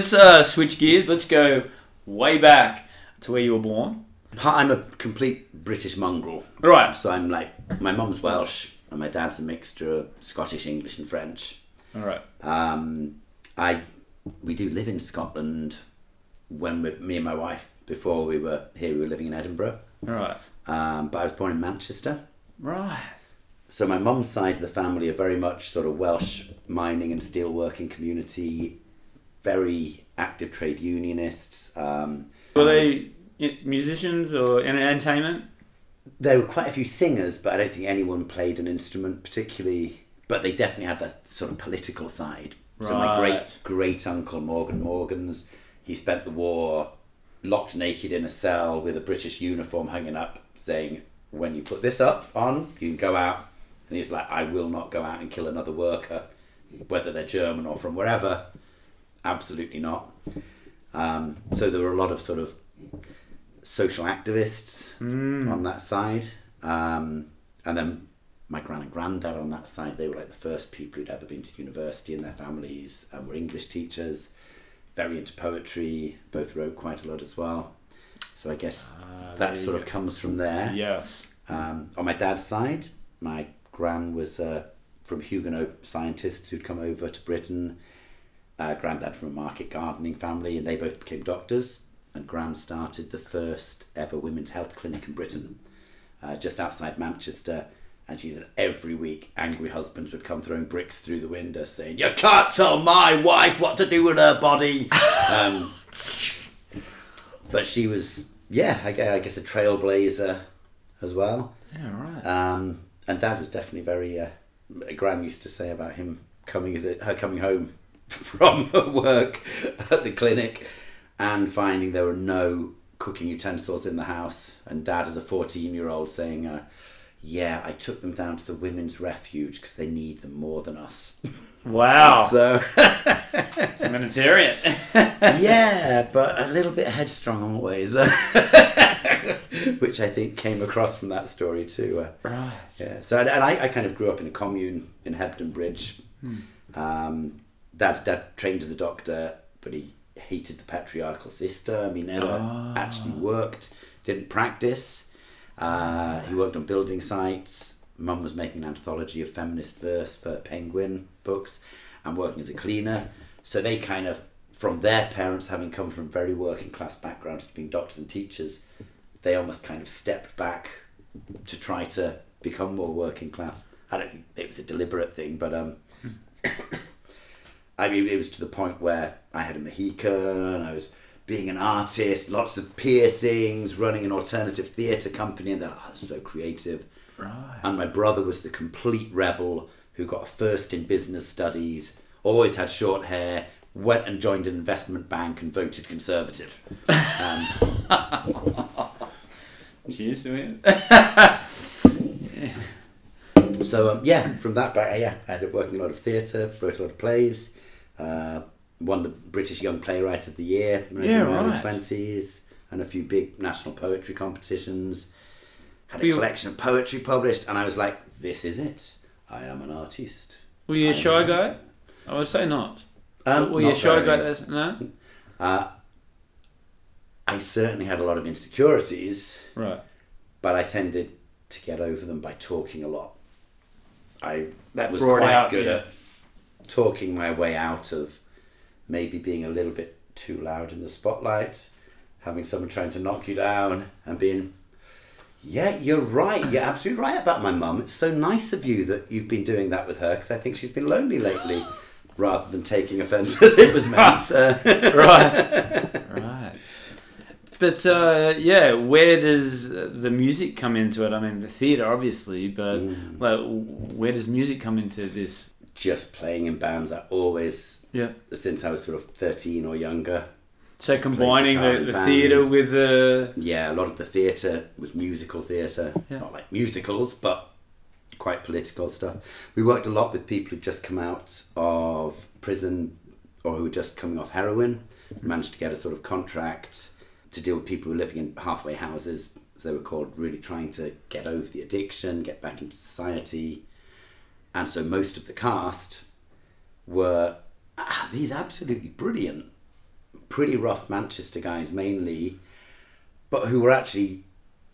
let's uh, switch gears. Let's go way back to where you were born. I'm a complete British mongrel. Right. So I'm like, my mum's Welsh and my dad's a mixture of Scottish, English, and French. All right. Um, I we do live in Scotland. When we, me and my wife, before we were here, we were living in Edinburgh. All right. Um, but I was born in Manchester. Right. So my mum's side of the family are very much sort of Welsh mining and steelworking community, very active trade unionists. Um, Were they musicians or in entertainment? there were quite a few singers, but I don't think anyone played an instrument particularly. But they definitely had that sort of political side. So my great great uncle Morgan Morgans, he spent the war locked naked in a cell with a British uniform hanging up, saying, "When you put this up on, you can go out." And he's like, "I will not go out and kill another worker, whether they're German or from wherever. Absolutely not." Um, so there were a lot of sort of social activists on that side. Um, and then my gran and granddad on that side, they were like the first people who'd ever been to university in their families and were English teachers, very into poetry, both wrote quite a lot as well. So I guess there that sort of comes from there. Yes. Um, on my dad's side, my gran was uh, from Huguenot scientists who'd come over to Britain. Uh, granddad from a market gardening family, and they both became doctors. And gran started the first ever women's health clinic in Britain, uh, just outside Manchester. And she said every week angry husbands would come throwing bricks through the window saying, You can't tell my wife what to do with her body. um, but she was, yeah, I guess, I guess a trailblazer as well. Yeah. Right. Um, and Dad was definitely very. Uh, Gran used to say about him coming, her coming home from her work at the clinic, and finding there were no cooking utensils in the house, and Dad, as a fourteen-year-old, saying, uh, "Yeah, I took them down to the women's refuge because they need them more than us." wow. so Humanitarian. yeah, but a little bit headstrong always, which I think came across from that story too. Uh, right. Yeah. So and I, I kind of grew up in a commune in Hebden Bridge. Um, dad dad trained as a doctor, but he hated the patriarchal system. He never actually worked, didn't practice. Uh, he worked on building sites. Mum was making an anthology of feminist verse for Penguin books, and working as a cleaner. So they kind of, from their parents having come from very working class backgrounds to being doctors and teachers, they almost kind of stepped back to try to become more working class. I don't think it was a deliberate thing, but um, I mean, it was to the point where I had a Mohican, I was being an artist, lots of piercings, running an alternative theatre company, and they're like, oh, so creative. Right. And my brother was the complete rebel who got a first in business studies, always had short hair, went and joined an investment bank and voted conservative. Um, Cheers to him. So um, yeah, from that back, yeah, I ended up working a lot of theatre, wrote a lot of plays, uh, won the British Young Playwright of the Year when Yeah, in my early right. twenties, and a few big national poetry competitions. Had a Were you- collection of poetry published, and I was like, "This is it. I am an artist." Were you I a am shy guy? artist." I would say not. Um, Were you a not shy guy? That's, no. Uh, I certainly had a lot of insecurities, Right. but I tended to get over them by talking a lot. I That was quite out, good yeah. at talking my way out of maybe being a little bit too loud in the spotlight, having someone trying to knock you down, and being, yeah, you're right, you're absolutely right about my mum. It's so nice of you that you've been doing that with her because I think she's been lonely lately, rather than taking offence as it was meant. Uh, right. right. But uh, yeah, where does the music come into it? I mean, the theatre, obviously, but Mm. like, where does music come into this? Just playing in bands, I always, Yeah. since I was sort of 13 or younger, So combining the, the theatre with the yeah, a lot of the theatre was musical theatre, Yeah. not like musicals, but quite political stuff. We worked a lot with people who'd just come out of prison or who were just coming off heroin. We managed to get a sort of contract to deal with people who were living in halfway houses, as they were called, really trying to get over the addiction, get back into society. And so most of the cast were ah, these absolutely brilliant, pretty rough Manchester guys mainly, but who were actually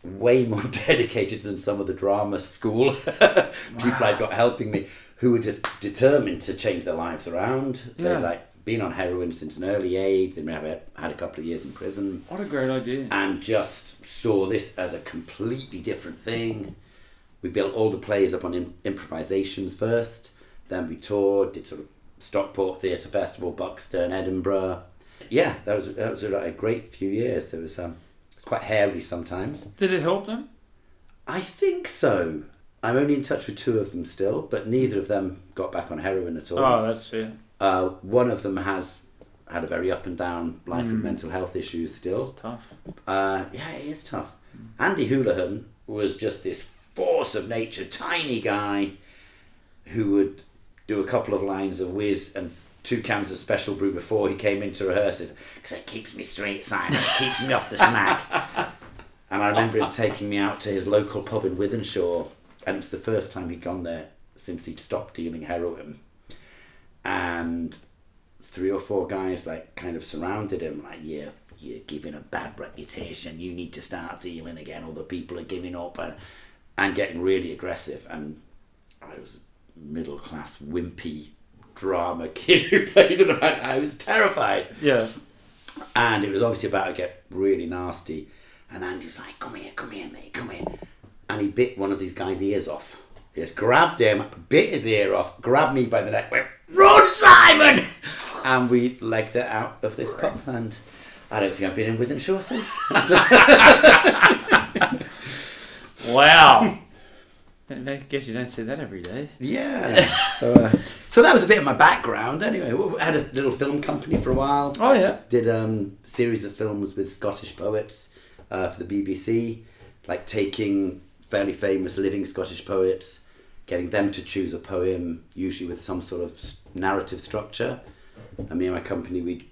way more dedicated than some of the drama school people I'd got helping me, who were just determined to change their lives around. Yeah. They'd like been on heroin since an early age. They may have had a couple of years in prison What a great idea. and just saw this as a completely different thing. We built all the plays up on im- improvisations first, then we toured, did sort of Stockport Theatre Festival, Buxton, Edinburgh. Yeah, that was that was a, a great few years. It was um, it was quite hairy sometimes. Did it help them? I think so. I'm only in touch with two of them still, but neither of them got back on heroin at all. Oh, that's fair. Uh, one of them has had a very up and down life with Mm. mental health issues still. It's tough. Uh, yeah, it is tough. Andy Houlihan was just this force of nature, tiny guy who would do a couple of lines of whiz and two cans of special brew before he came into rehearsal because it keeps me straight, Simon. It keeps me off the snack. And I remember him taking me out to his local pub in Wythenshawe, and it's the first time he'd gone there since he'd stopped dealing heroin. And three or four guys like kind of surrounded him, like, yeah, you're giving a bad reputation. You need to start dealing again. Other people are giving up and, and getting really aggressive. And I was a middle class, wimpy drama kid who played in a band. I was terrified. Yeah. And it was obviously about to get really nasty. And Andy was like, come here, come here, mate, come here. And he bit one of these guys' ears off. He just grabbed him, bit his ear off, grabbed me by the neck, went, Run, Simon! And we legged it out of this pub. And I don't think I've been in Wythenshawe since. Wow. I guess you don't see that every day. yeah. So, uh, so that was a bit of my background. Anyway, we had a little film company for a while. Oh yeah. did um series of films with Scottish poets uh, for the BBC, like taking fairly famous living Scottish poets, getting them to choose a poem, usually with some sort of narrative structure. And me and my company, we'd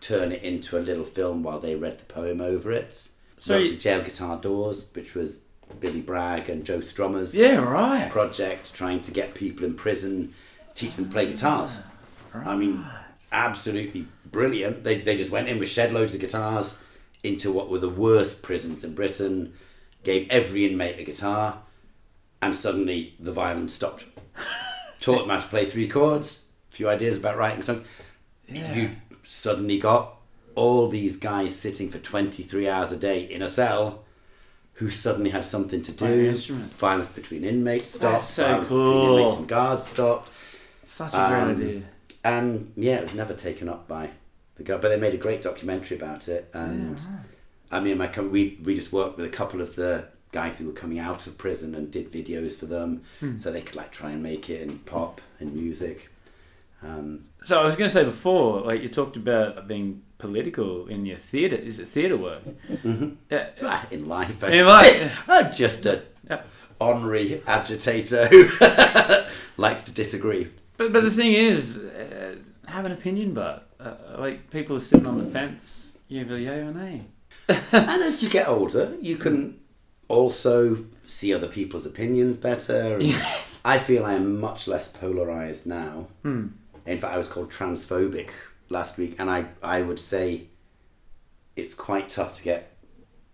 turn it into a little film while they read the poem over it. So So you- Jail Guitar Doors, which was Billy Bragg and Joe Strummer's Yeah. Right. project, trying to get people in prison, teach them to play guitars. I mean, absolutely brilliant. They, they just went in with shed loads of guitars into what were the worst prisons in Britain, gave every inmate a guitar, and suddenly the violence stopped. Taught them how to play three chords, a few ideas about writing songs. Yeah. You suddenly got all these guys sitting for 23 hours a day in a cell who suddenly had something to do. Violence between inmates stopped. That's so violence cool. between inmates and guards stopped. Such a great Um, idea. And yeah, it was never taken up by the guard, but they made a great documentary about it. And Yeah, right. I mean, my com- we we just worked with a couple of the guys who were coming out of prison and did videos for them, Hmm. so they could like try and make it in pop and music. Um, So I was going to say before, like you talked about being political in your theatre. Is it theatre work? mhm. Yeah. Ah, in life, In life. I'm just a Yeah. honorary agitator who likes to disagree. But but the thing is, uh, have an opinion, but uh, like people are sitting on the fence. You a yay or nay. and as you get older, you can also see other people's opinions better. Yes. I feel I am much less polarized now. Hmm. In fact, I was called transphobic last week, and I, I would say it's quite tough to get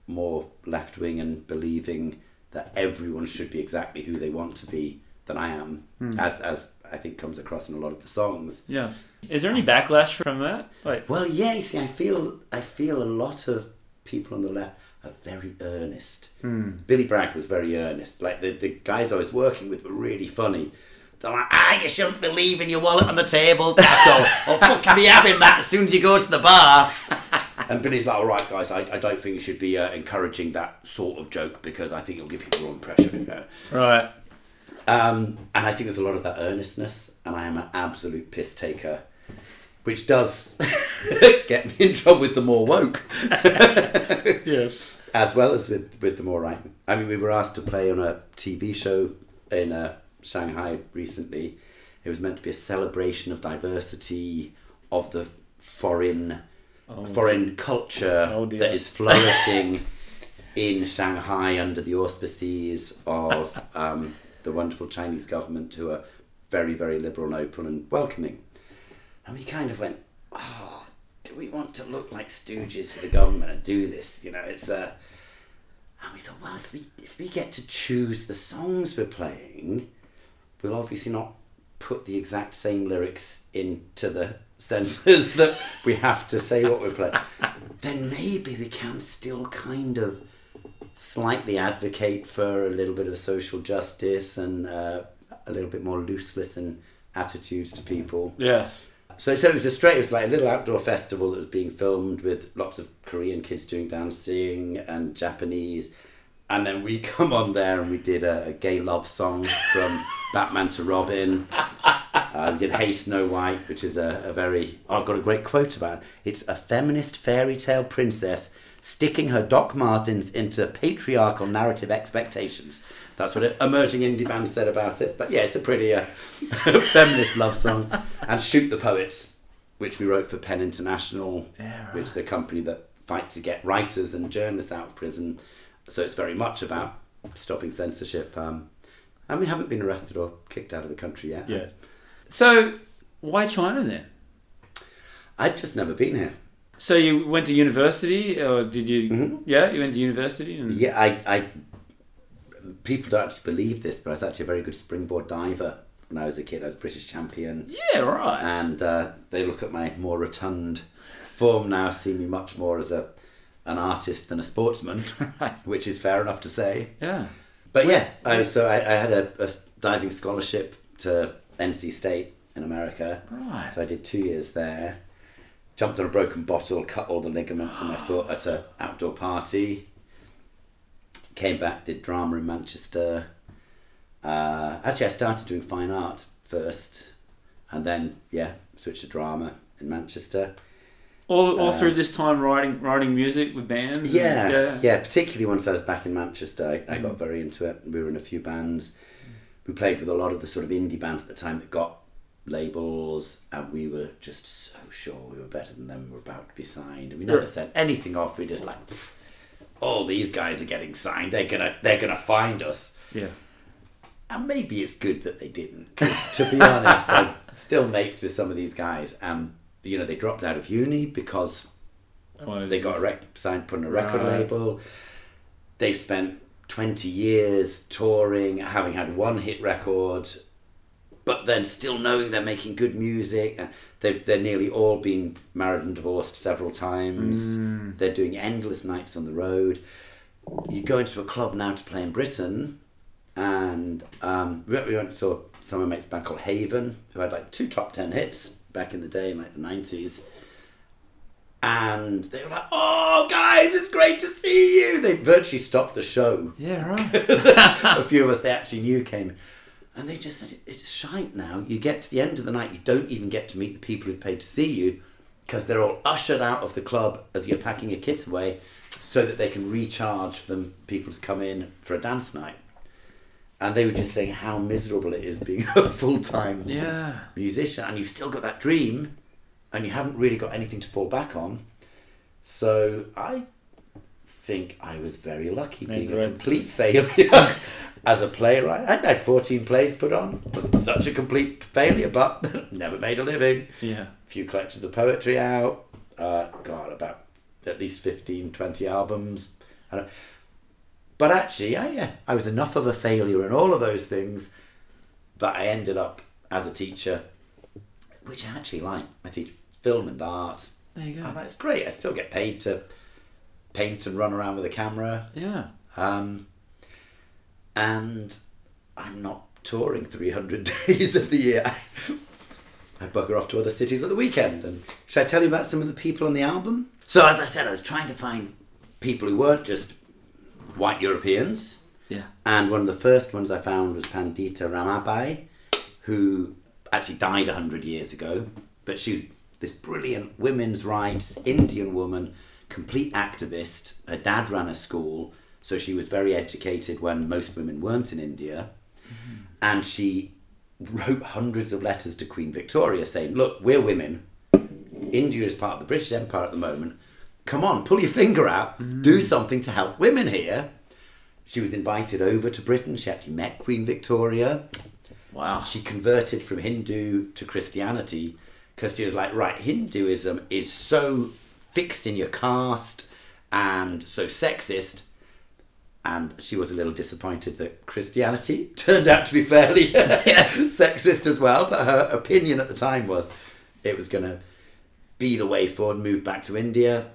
more left wing and believing that everyone should be exactly who they want to be than I am, Hmm. as as I think comes across in a lot of the songs. Yeah. Is there any backlash from that? Like, Well, yeah, you see, I feel I feel a lot of people on the left are very earnest. hmm. Billy Bragg was very earnest. Like the, the guys I was working with were really funny. They're like, ah, you shouldn't be leaving your wallet on the table, Taco. or fucking be having that as soon as you go to the bar. and Billy's like, all right, guys, I, I don't think you should be uh, encouraging that sort of joke because I think it'll give people wrong pressure. right. Um, and I think there's a lot of that earnestness, and I am an absolute piss taker, which does get me in trouble with the more woke, Yes. as well as with, with the more right. I mean, we were asked to play on a TV show in uh, Shanghai recently. It was meant to be a celebration of diversity, of the foreign Oh. foreign culture Oh, that is flourishing in Shanghai under the auspices of um, the wonderful Chinese government, who are very, very liberal and open and welcoming. And we kind of went, oh, do we want to look like stooges for the government and do this? You know, it's a. Uh... And we thought, well, if we if we get to choose the songs we're playing, we'll obviously not put the exact same lyrics into the senses that we have to say what we're playing. then maybe we can still kind of slightly advocate for a little bit of social justice and uh, a little bit more looseness and attitudes to people. Yeah. So, so it was a straight, it was like a little outdoor festival that was being filmed with lots of Korean kids doing dancing and Japanese. And then we come on there and we did a, a gay love song from Batman to Robin. Uh, we did Hey Snow White, which is a, a very, oh, I've got a great quote about it. It's a feminist fairy tale princess sticking her Doc Martens into patriarchal narrative expectations. That's what an emerging indie band said about it. But yeah, it's a pretty uh, feminist love song. And Shoot the Poets, which we wrote for Pen International, Yeah, right. which is a company that fight to get writers and journalists out of prison. So it's very much about stopping censorship. Um, and we haven't been arrested or kicked out of the country yet. Yeah. So why China then? I'd just never been here. So you went to university, or did you? Mhm. Yeah, you went to university, and Yeah, I, I. People don't actually believe this, but I was actually a very good springboard diver when I was a kid. I was British champion, yeah, right. and uh, they look at my more rotund form now, see me much more as a an artist than a sportsman, which is fair enough to say. yeah, But yeah, I so I, I had a, a diving scholarship to NC State in America. right. So I did two years there. Jumped on a broken bottle, cut all the ligaments in my foot at an outdoor party. Came back, did drama in Manchester. Uh, actually, I started doing fine art first, and then yeah, switched to drama in Manchester. All, all uh, through this time writing writing music with bands. and- Yeah, yeah, yeah, Particularly once I was back in Manchester, I, I got very into it. We were in a few bands. We played with a lot of the sort of indie bands at the time that got labels, and we were just so sure we were better than them. We were about to be signed, and we never Yeah. sent anything off. We were just like, "Pff, all these guys are getting signed. They're gonna, they're gonna find us. yeah. And maybe it's good that they didn't, because to be honest, I'm still mates with some of these guys, and you know they dropped out of uni because Oh, they got a rec- signed, put on a record Right. label. They've spent 20 years touring, having had one hit record, but then still knowing they're making good music. And they've, they're nearly all been married and divorced several times. Mm. They're doing endless nights on the road. You go into a club now to play in Britain, and um, we went we went and saw some of my mates' band called Haven, who had like two top 10 hits back in the day in like the 90s and they were like, "Oh, guys, it's great to see you." They virtually stopped the show. Yeah, right. a few of us they actually knew came, and they just said, "It's shite now. You get to the end of the night, you don't even get to meet the people who've paid to see you, because they're all ushered out of the club as you're packing your kit away, so that they can recharge for them people to come in for a dance night." And they were just saying how miserable it is being a full time yeah. musician and you've still got that dream and you haven't really got anything to fall back on. So I think I was very lucky Made being a complete failure as a playwright. I had 14 plays put on. Wasn't such a complete failure, but never made a living. Yeah. A few collections of poetry out. Uh, God, about at least 15, 20 albums. I don't- But actually, I, yeah, I was enough of a failure in all of those things that I ended up as a teacher, which I actually like. I teach film and art. There you go. And that's great. I still get paid to paint and run around with a camera. Yeah. Um, and I'm not touring 300 days of the year. I bugger off to other cities at the weekend. And should I tell you about some of the people on the album? So, as I said, I was trying to find people who weren't just white Europeans. Yeah. And one of the first ones I found was Pandita Ramabai, who actually died 100 years ago. But she was this brilliant women's rights Indian woman, complete activist. Her dad ran a school, so she was very educated when most women weren't in India. Mm-hmm. And she wrote hundreds of letters to Queen Victoria saying, Look, we're women. India is part of the British Empire at the moment. Come on, pull your finger out, do something to help women here. She was invited over to Britain. She actually met Queen Victoria. Wow. She converted from Hindu to Christianity because she was like, right, Hinduism is so fixed in your caste and so sexist. And she was a little disappointed that Christianity turned out to be fairly sexist as well. But her opinion at the time was it was going to be the way forward, move back to India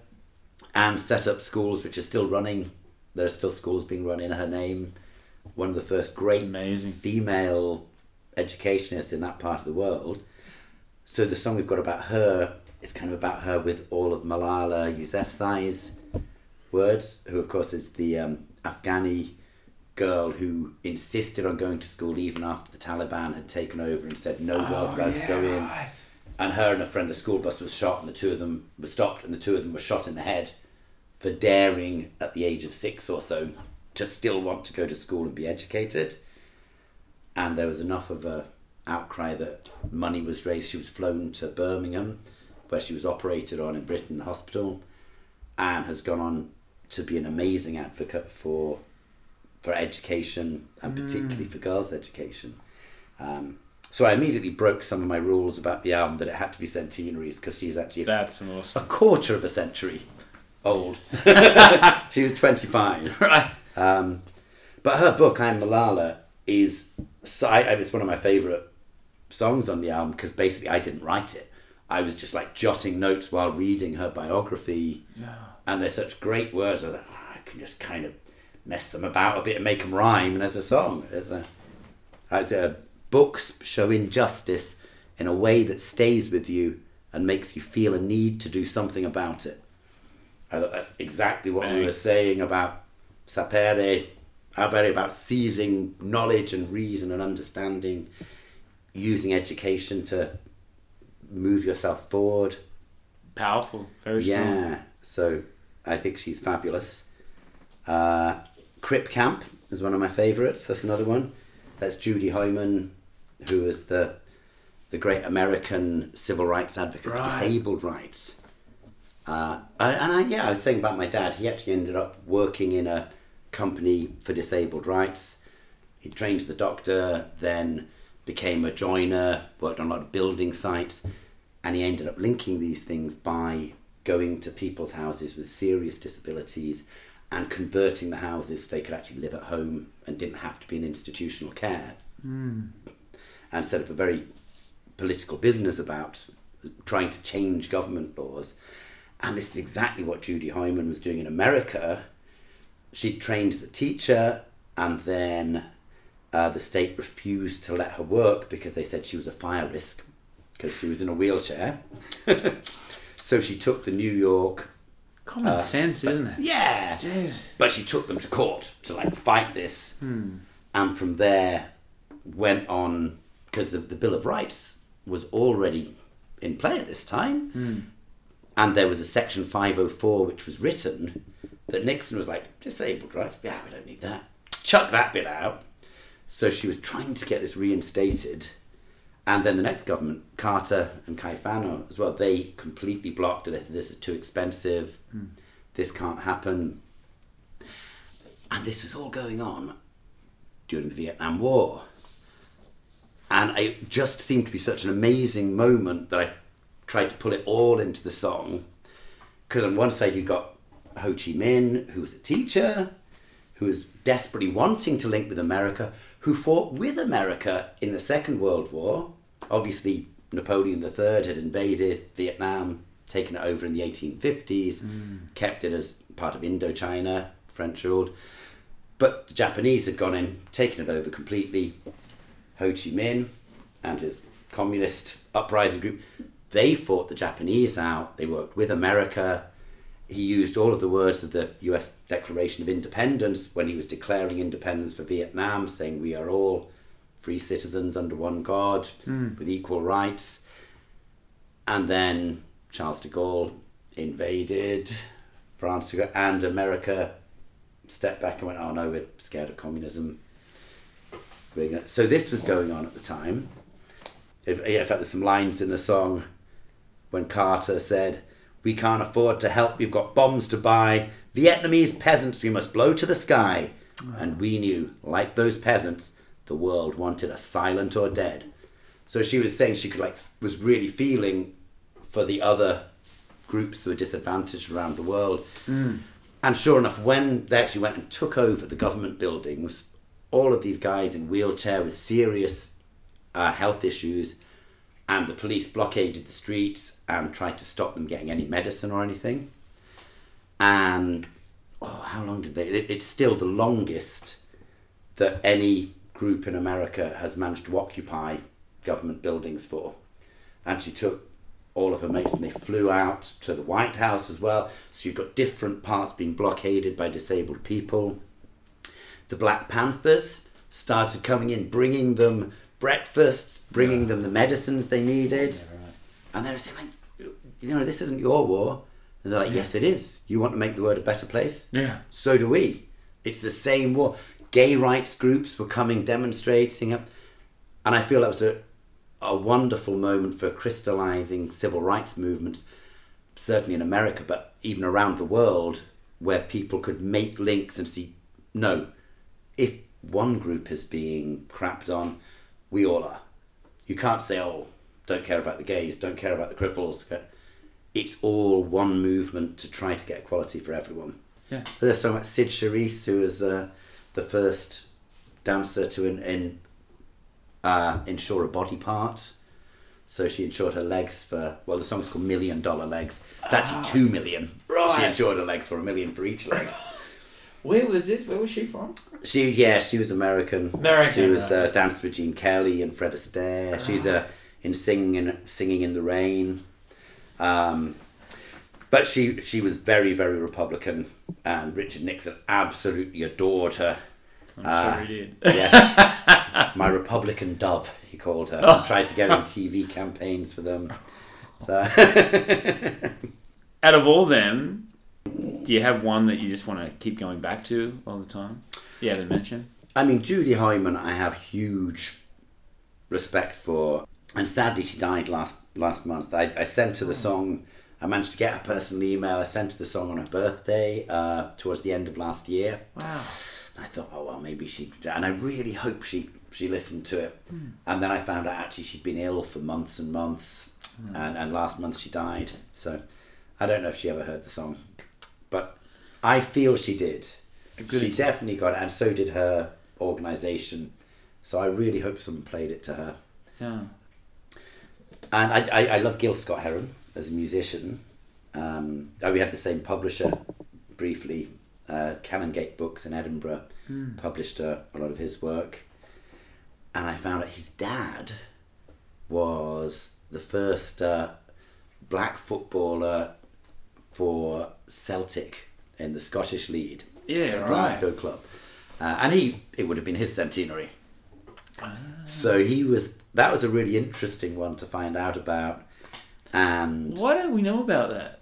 and set up schools which are still running. There are still schools being run in her name. One of the first great Amazing. female educationists in that part of the world. So the song we've got about her is kind of about her with all of Malala Yousafzai's words, who of course is the um, Afghani girl who insisted on going to school even after the Taliban had taken over and said no girls allowed to go in. And her and a friend, the school bus was shot, and the two of them were stopped, and the two of them were shot in the head for daring at the age of six or so to still want to go to school and be educated. And there was enough of a outcry that money was raised. She was flown to Birmingham, where she was operated on in Britain hospital, and has gone on to be an amazing advocate for for education and particularly for girls' education. Um, so I immediately broke some of my rules about the album that it had to be centenaries because she's actually That's awesome. a quarter of a century old. she was 25. Right. Um, but her book, I'm Malala, is so I, I- it's one of my favourite songs on the album because basically I didn't write it. I was just like jotting notes while reading her biography, Yeah. and they're such great words. I was like, "Oh, I can just kind of mess them about a bit and make them rhyme. And as a song, it's a, it's a books show injustice in a way that stays with you and makes you feel a need to do something about it. I thought that's exactly what we were saying about sapere, sapere about seizing knowledge and reason and understanding, using education to move yourself forward. Powerful. Very strong. Yeah, so I think she's fabulous. Uh, Crip Camp is one of my favourites. That's another one. That's Judy Heumann, who is the the great American civil rights advocate for disabled rights. Uh, I, and I, yeah, I was saying about my dad. He actually ended up working in a company for disabled rights. He trained as a doctor, then became a joiner, worked on a lot of building sites, and he ended up linking these things by going to people's houses with serious disabilities and converting the houses so they could actually live at home and didn't have to be in institutional care. And set up a very political business about trying to change government laws. And this is exactly what Judy Heumann was doing in America. She trained as a teacher, and then uh, the state refused to let her work because they said she was a fire risk because she was in a wheelchair. so she took the New York. Common uh, sense, isn't it? Yeah! Jeez. But she took them to court to like fight this, hmm. and from there went on because the, the Bill of Rights was already in play at this time, hmm. And there was a Section Five Hundred Four which was written that Nixon was like disabled rights. Yeah, we don't need that. Chuck that bit out. So she was trying to get this reinstated. And then the next government, Carter and Califano as well, they completely blocked it. This is too expensive. Hmm. This can't happen. And this was all going on during the Vietnam War. And it just seemed to be such an amazing moment that I tried to pull it all into the song. Because on one side, you've got Ho Chi Minh, who was a teacher, who was desperately wanting to link with America, who fought with America in the Second World War. Obviously, Napoleon III had invaded Vietnam, taken it over in the 1850s, mm. kept it as part of Indochina, French ruled. But the Japanese had gone in, taken it over completely. Ho Chi Minh and his communist uprising group, they fought the Japanese out. They worked with America. He used all of the words of the US Declaration of Independence when he was declaring independence for Vietnam, saying we are all free citizens under one God hmm. with equal rights. And then Charles de Gaulle invaded France and America stepped back and went, oh no, we're scared of communism. So this was going on at the time. In in fact, there's some lines in the song when Carter said, We can't afford to help, we've got bombs to buy. Vietnamese peasants we must blow to the sky. And we knew, like those peasants, the world wanted us silent or dead. So she was saying she could like was really feeling for the other groups that were disadvantaged around the world. And sure enough, when they actually went and took over the government buildings, all of these guys in wheelchair with serious uh, health issues, and the police blockaded the streets and tried to stop them getting any medicine or anything. And oh, how long did they? It, it's still the longest that any group in America has managed to occupy government buildings for. And she took all of her mates and they flew out to the White House as well. So you've got different parts being blockaded by disabled people. The Black Panthers started coming in, bringing them breakfasts, bringing them the medicines they needed. And they were saying, like, you know, this isn't your war. And they're like, yes, it is. You want to make the world a better place? Yeah. So do we. It's the same war. Gay rights groups were coming demonstrating. And I feel that was a, a wonderful moment for crystallizing civil rights movements, certainly in America, but even around the world, where people could make links and see no, if one group is being crapped on, we all are. You can't say, oh, don't care about the gays, don't care about the cripples. It's all one movement to try to get equality for everyone. Yeah. There's so much Cyd Charisse, who was uh, the first dancer to in, in, uh, insure a body part. So she insured her legs for well, the song's called Million Dollar Legs. It's actually two million. Right. She insured her legs for a million for each leg. Where was this? Where was she from? She yeah, she was American. American, She was right. uh, danced with Gene Kelly and Fred Astaire. She's uh, in singing singing in the rain. Um, but she she was very very Republican, and Richard Nixon absolutely adored her. I'm Ah. sure he did. Yes, my Republican dove, he called her. And tried to get her in TV campaigns for them. So Out of all them, do you have one that you just want to keep going back to all the time? You haven't mentioned. I mean, Judy Heumann, I have huge respect for, and sadly, she died last last month. I, I sent her the song. I managed to get her personal email. I sent her the song on her birthday uh, towards the end of last year. Wow. And I thought, oh well, maybe she. And I really hope she she listened to it. And then I found out actually she'd been ill for months and months, and and last month she died. So I don't know if she ever heard the song, but I feel she did. Good she definitely got it, and so did her organisation. So I really hope someone played it to her. Yeah. And I, I, I love Gil Scott Heron as a musician. Um, oh, we had the same publisher briefly. Uh, Canongate Books in Edinburgh published uh, a lot of his work. And I found out his dad was the first uh, black footballer for Celtic in the Scottish lead. Yeah, right. Glasgow club. Uh, and he it would have been his centenary. So he was that was a really interesting one to find out about. And Why don't we know about that?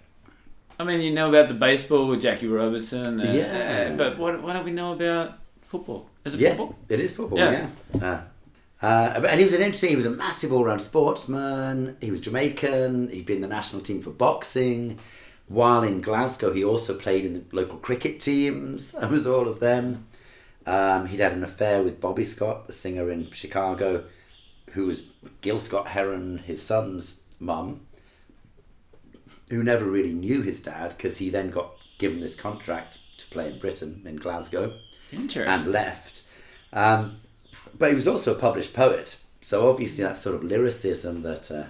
I mean, you know about the baseball with Jackie Robertson. Uh, Yeah. But why, why don't we know about football? Is it yeah, football? it is football, Yeah. yeah. Uh, uh, and he was an interesting, he was a massive all round sportsman. He was Jamaican, he'd been the national team for boxing. While in Glasgow, he also played in the local cricket teams. I was all of them. Um, he'd had an affair with Bobby Scott, a singer in Chicago, who was Gil Scott Heron, his son's mum, who never really knew his dad because he then got given this contract to play in Britain, in Glasgow Interesting. and left. Um, but he was also a published poet, so obviously that sort of lyricism that uh,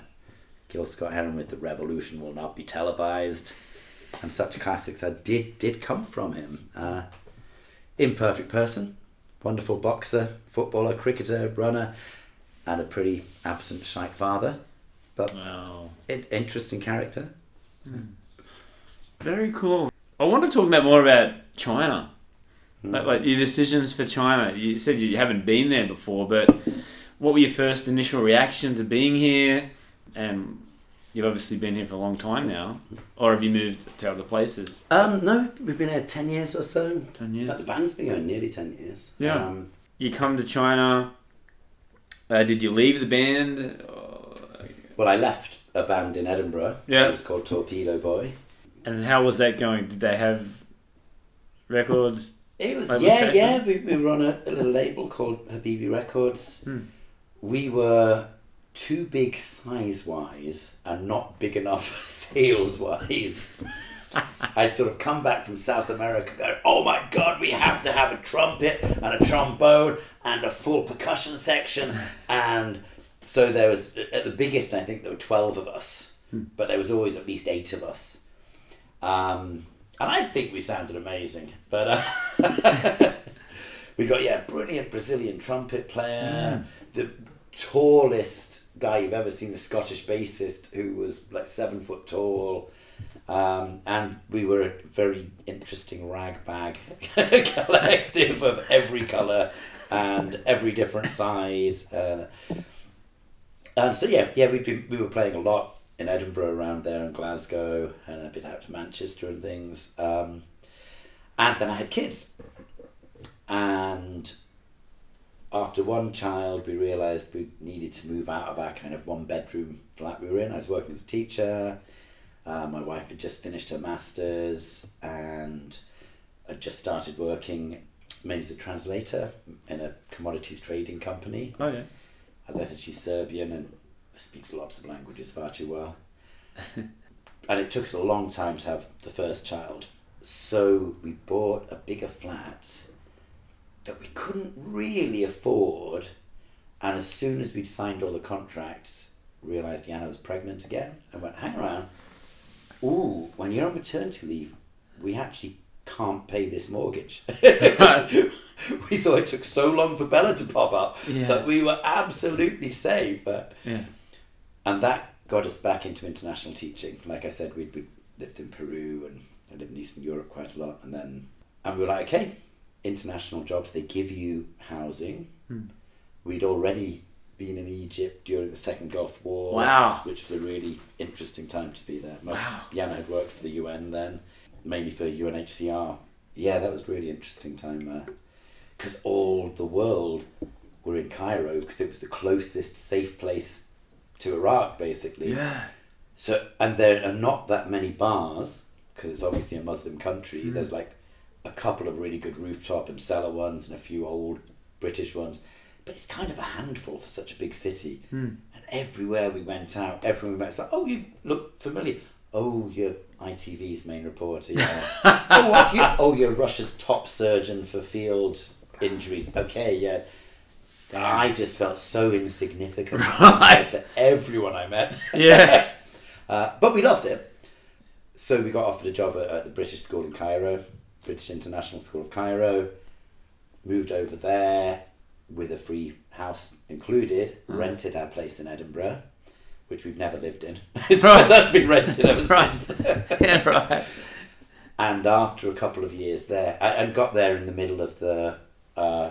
Gil Scott Heron with "The Revolution will not be televised" and such classics that did did come from him. Uh, imperfect person, wonderful boxer, footballer, cricketer, runner, and a pretty absent shite father, but Wow. in- interesting character. Very cool. I want to talk about more about China. Like, like your decisions for China. You said you haven't been there before, but what were your first initial reaction to being here? And you've obviously been here for a long time now, or have you moved to other places? Um, no, we've been here ten years or so. Ten years. the band's been going nearly ten years. Yeah. Um, You come to China. Uh, did you leave the band? Well, I left a band in Edinburgh. Yeah. It was called Torpedo Boy. And how was that going? Did they have records? It was yeah, yeah. We, we were on a, a little label called Habibi Records. Hmm. We were too big size wise and not big enough sales wise. I sort of come back from South America going, oh my god, we have to have a trumpet and a trombone and a full percussion section. And so there was, at the biggest, I think there were 12 of us, but there was always at least eight of us. Um, and I think we sounded amazing. But uh, we got, yeah, brilliant Brazilian trumpet player, the tallest guy you've ever seen, the Scottish bassist, who was like seven foot tall. Um, and we were a very interesting rag bag collective of every colour and every different size. And, and so, yeah, yeah, we'd been, we were playing a lot in Edinburgh around there and Glasgow and a bit out to Manchester and things. Um, and then I had kids. And after one child, we realised we needed to move out of our kind of one bedroom flat we were in. I was working as a teacher. Uh, my wife had just finished her master's and had just started working mainly as a translator in a commodities trading company. Oh yeah. As I said, she's Serbian and speaks lots of languages far too well. and it took us a long time to have the first child. So we bought a bigger flat that we couldn't really afford. And as soon as we'd signed all the contracts, realised Yana was pregnant again and went, hang around. Ooh, when you're on maternity leave, we actually can't pay this mortgage. we thought it took so long for Bella to pop up Yeah. that we were absolutely safe. Yeah. and that got us back into international teaching. Like I said, we'd, we lived in Peru and I lived in Eastern Europe quite a lot. And then, and we were like, okay, international jobs, they give you housing. Hmm. We'd already been in Egypt during the Second Gulf War. Wow. Which was a really interesting time to be there. My, Wow. Yana had worked for the UN then, mainly for UNHCR. Yeah, that was a really interesting time because all the world were in Cairo because it was the closest safe place to Iraq, basically. Yeah. So, and there are not that many bars because it's obviously a Muslim country. Mm. There's like a couple of really good rooftop and cellar ones and a few old British ones, but it's kind of a handful for such a big city. Mm. And everywhere we went out, everyone we met, it's like, oh, you look familiar. Oh, you're ITV's main reporter. Yeah. oh, you, oh, you're Russia's top surgeon for field injuries. Okay, yeah. I just felt so insignificant compared to everyone I met. Yeah. Uh, but we loved it. So we got offered a job at, at the British School in Cairo, British International School of Cairo. Moved over there with a free house included. Rented our place in Edinburgh, which we've never lived in. so Right. that's been rented ever Right. since. yeah. Right. And after a couple of years there, I- and got there in the middle of the uh,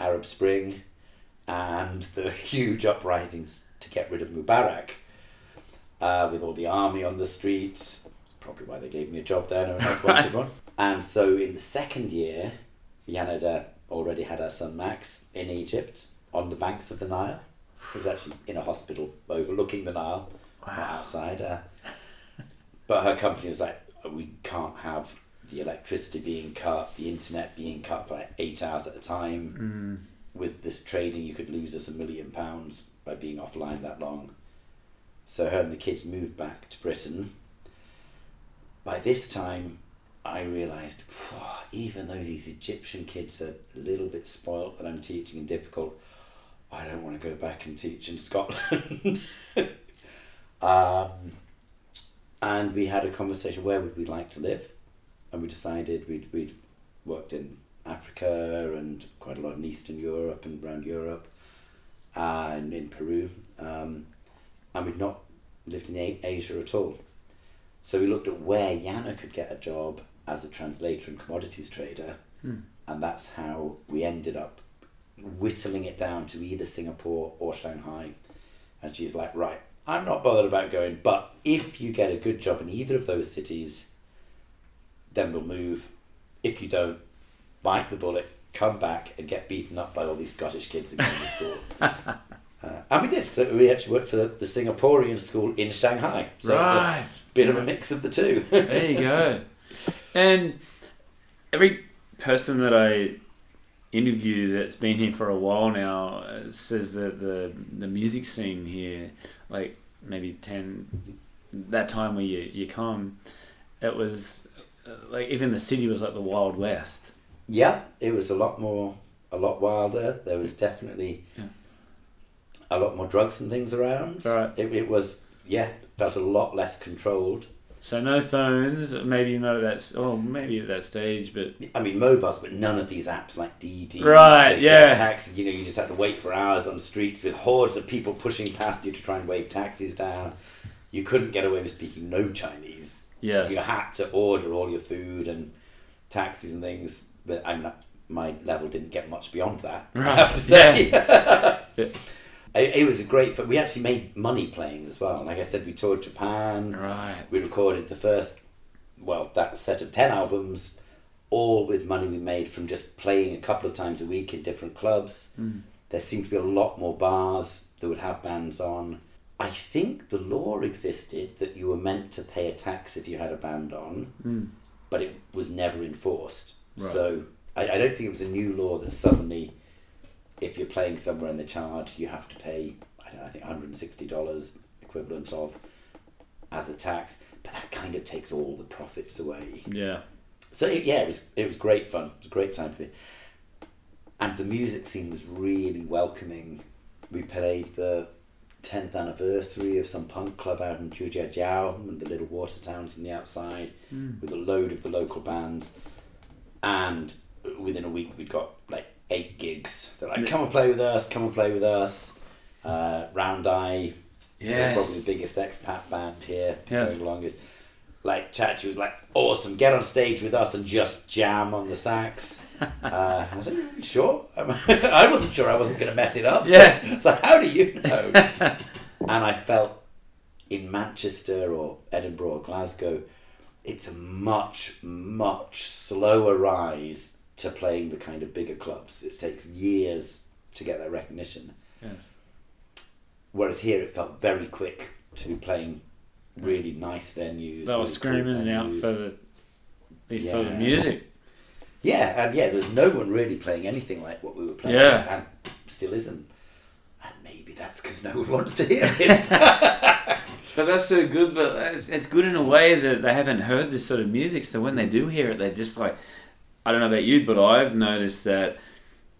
Arab Spring and the huge uprisings to get rid of Mubarak, uh, with all the army on the streets. That's probably why they gave me a job there. No one else wanted one. And so in the second year, Yana had, uh, already had her son Max in Egypt on the banks of the Nile. He was actually in a hospital overlooking the Nile, not outside. Uh, but her company was like, we can't have the electricity being cut, the internet being cut for like eight hours at a time. Mm. With this trading, you could lose us a million pounds by being offline that long. So her and the kids moved back to Britain. By this time, I realised, even though these Egyptian kids are a little bit spoilt that I'm teaching and difficult, I don't want to go back and teach in Scotland. um, and we had a conversation where would we like to live, and we decided we'd we'd worked in Africa and quite a lot in Eastern Europe and around Europe, and in Peru, um, and we'd not lived in Asia at all. So we looked at where Yana could get a job as a translator and commodities trader, Hmm. and that's how we ended up whittling it down to either Singapore or Shanghai. And she's like, right, I'm not bothered about going, but if you get a good job in either of those cities, then we'll move. If you don't, bite the bullet, come back and get beaten up by all these Scottish kids that go to school. uh, and we did. So we actually worked for the, the Singaporean school in Shanghai. So right. it's a bit of a mix of the two. There you go. And every person that I interview that's been here for a while now uh, says that the the music scene here, like maybe ten, that time where you you come, it was uh, like even the city was like the wild west. Yeah, it was a lot more, a lot wilder. There was definitely Yeah. a lot more drugs and things around. Right. It, it was, yeah, felt a lot less controlled. So no phones, maybe not at that. Oh, maybe at that stage, but I mean, mobiles, but none of these apps like Didi. Right, yeah. Get taxis, you know, you just had to wait for hours on streets with hordes of people pushing past you to try and wave taxis down. You couldn't get away with speaking no Chinese. yes, You had to order all your food and taxis and things. But I'm not, my level didn't get much beyond that. I have to say. Yeah. It, it was a great. We actually made money playing as well. Like I said, we toured Japan. right. We recorded the first, well, that set of 10 albums, all with money we made from just playing a couple of times a week in different clubs. Mm. There seemed to be a lot more bars that would have bands on. I think the law existed that you were meant to pay a tax if you had a band on, Mm. but it was never enforced. Right. So I, I don't think it was a new law that suddenly, if you're playing somewhere in the charge, you have to pay, I don't know, I think $160 equivalent of as a tax. But that kind of takes all the profits away. Yeah, So it, yeah, it was it was great fun. It was a great time for me. And the music scene was really welcoming. We played the tenth anniversary of some punk club out in Zhujiajiao and the little water towns on the outside Mm. with a load of the local bands. And within a week we'd got like eight gigs. They're like, come and play with us, come and play with us. Uh, Round Eye, yes, probably the biggest expat band here Yes. going longest. Like Chachi was like, awesome, get on stage with us and just jam on the sax. uh, I was like, sure? I wasn't sure I wasn't going to mess it up. Yeah. so how do you know? and I felt in Manchester or Edinburgh or Glasgow, it's a much, much slower rise to playing the kind of bigger clubs. It takes years to get that recognition. yes. Whereas here it felt very quick to be playing really nice venues. They were really cool out for the this sort of music. Yeah, and yeah, there was no one really playing anything like what we were playing. Yeah. And still isn't. And maybe that's because no one wants to hear it. But that's so good. But it's, it's good in a way that they haven't heard this sort of music. So when they do hear it, they're just like, I don't know about you, but I've noticed that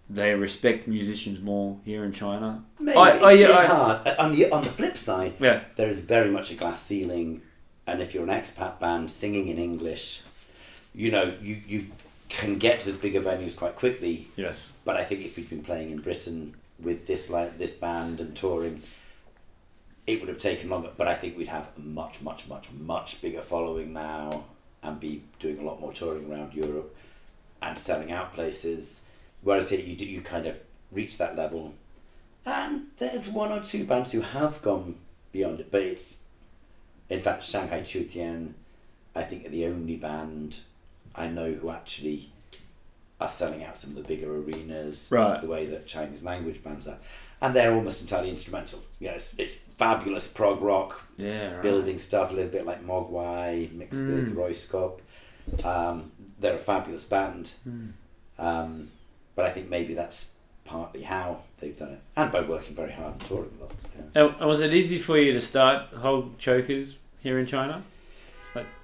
they respect musicians more here in China. maybe I- I- it's, I- hard. Uh, On the on the flip side, Yeah, there is very much a glass ceiling, and if you're an expat band singing in English, you know you you can get to as bigger venues quite quickly. yes, But I think if we'd been playing in Britain with this like this band and touring, it would have taken longer. But I think we'd have a much, much, much, much bigger following now and be doing a lot more touring around Europe and selling out places. Whereas here you do you kind of reach that level, and there's one or two bands who have gone beyond it. But it's in fact Shanghai Chutian, I think are the only band I know who actually are selling out some of the bigger arenas Right. the way that Chinese language bands are. And they're almost entirely instrumental. You know, it's, it's fabulous prog rock, yeah, right. building stuff, a little bit like Mogwai mixed with Mm. Röyksopp. Um, they're a fabulous band. Mm. Um, but I think maybe that's partly how they've done it. And by working very hard and touring a lot. Yeah. And and was it easy for you to start Hogchokers here in China?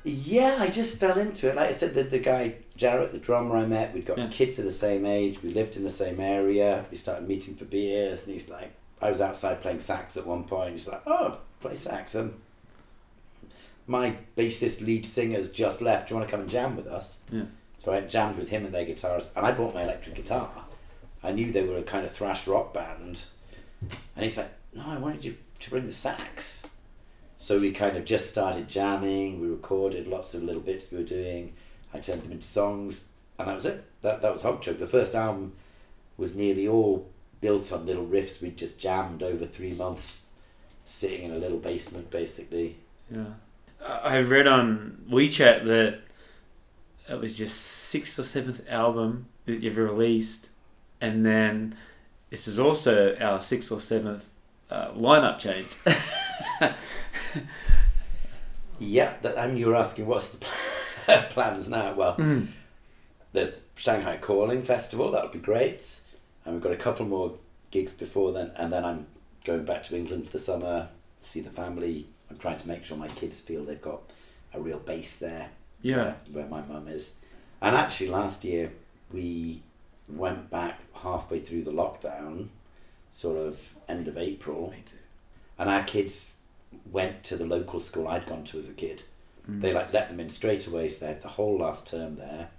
Yeah, I just fell into it. Like I said, the, the guy, Jarrett, the drummer I met, we'd got Yeah. kids of the same age, we lived in the same area, we started meeting for beers, and he's like, I was outside playing sax at one point, he's like, oh, play sax. Um, my bassist lead singer's just left, do you want to come and jam with us? Yeah. So I jammed with him and their guitarist, and I bought my electric guitar. I knew they were a kind of thrash rock band, and he's like, no, I wanted you to bring the sax. So we kind of just started jamming. We recorded lots of little bits we were doing. I turned them into songs, and that was it. That that was Hog. The first album was nearly all built on little riffs we'd just jammed over three months, sitting in a little basement, basically. Yeah. I I read on WeChat that it was just sixth or seventh album that you've released, and then this is also our sixth or seventh uh, lineup change. Yeah, that, and you were asking what's the plans now. Well, Mm. there's Shanghai Calling Festival. That would be great. And we've got a couple more gigs before then, and then I'm going back to England for the summer, to see the family. I'm trying to make sure my kids feel they've got a real base there. Yeah. Where, where my mum is. And actually, last year we went back halfway through the lockdown, sort of end of April, and our kids went to the local school I'd gone to as a kid. Mm. They like let them in straight away, so they had the whole last term there.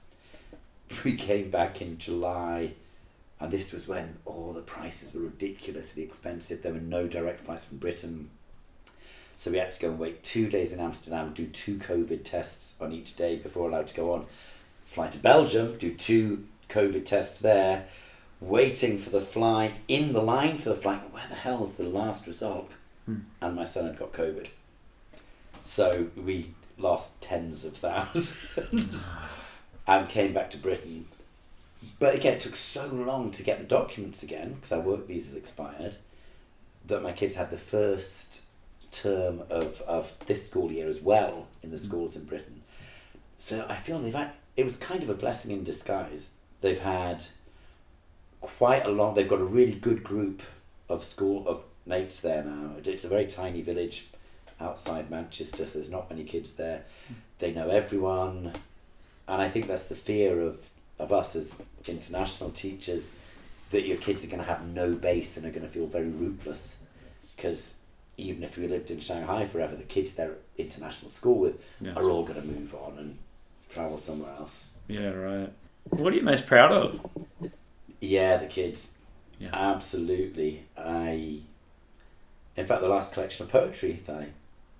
We came back in July, and this was when all the prices were ridiculously expensive. There were no direct flights from Britain. So we had to go and wait two days in Amsterdam, do two COVID tests on each day before allowed to go on. Fly to Belgium, do two COVID tests there, waiting for the flight, in the line for the flight. Where the hell's the last result? Hmm. And my son had got COVID. So we lost tens of thousands and came back to Britain. But again, it took so long to get the documents again because our work visas expired that my kids had the first term of, of this school year as well in the mm. schools in Britain. So I feel they've had, it was kind of a blessing in disguise. They've had quite a long, they've got a really good group of school, of mates there now. It's a very tiny village outside Manchester, so there's not many kids there. Mm. They know everyone, and I think that's the fear of, of us as international teachers that your kids are going to have no base and are going to feel very rootless because even if we lived in Shanghai forever, the kids they're international school with Yeah. are all going to move on and travel somewhere else. Yeah, right. What are you most proud of? Yeah, the kids. Yeah. Absolutely. I. In fact, the last collection of poetry that I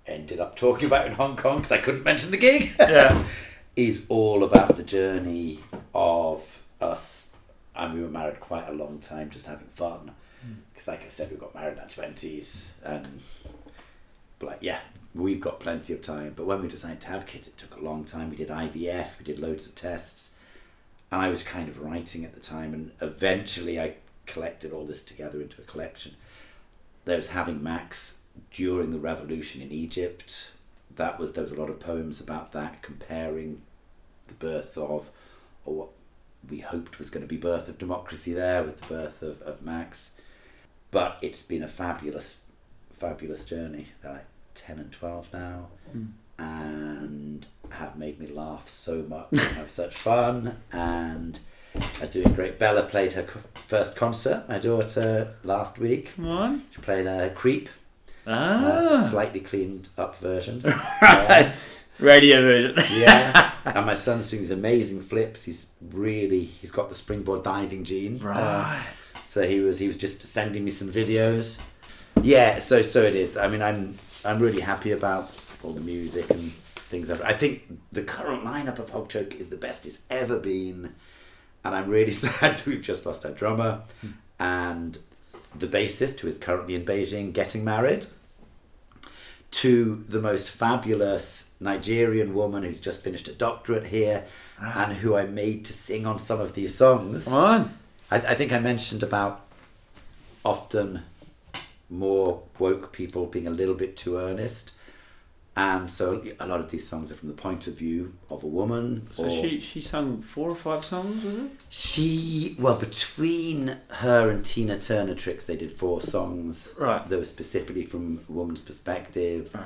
ended up talking about in Hong Kong because I couldn't mention the gig Yeah. is all about the journey of us. And we were married quite a long time, just having fun. Because, like I said, we got married in our twenties, and like yeah, we've got plenty of time. But when we decided to have kids, it took a long time. We did IVF, we did loads of tests, and I was kind of writing at the time, and eventually I collected all this together into a collection. There was having Max during the revolution in Egypt. That was there was a lot of poems about that, comparing the birth of, or what we hoped was going to be birth of democracy there with the birth of, of Max. But it's been a fabulous, fabulous journey. They're like 10 and 12 now and have made me laugh so much and have such fun and are doing great. Bella played her co- first concert, my daughter, last week. Come on. She played a Creep, uh, a Ah. slightly cleaned up version. right. Radio version. yeah. And my son's doing these amazing flips. He's really he's got the springboard diving gene. Uh, Right. So he was he was just sending me some videos. Yeah, so so it is. I mean, I'm I'm really happy about all the music and things. I've, I think the current lineup of Hog Choke is the best it's ever been, and I'm really sad we've just lost our drummer and the bassist who is currently in Beijing getting married to the most fabulous Nigerian woman who's just finished a doctorate here ah. and who I made to sing on some of these songs. Come on. I, I think I mentioned about often more woke people being a little bit too earnest. And so a lot of these songs are from the point of view of a woman. So she she sung four or five songs, was it? she, well, between her and Tina Turner Tricks, they did four songs Right. that were specifically from a woman's perspective. Right.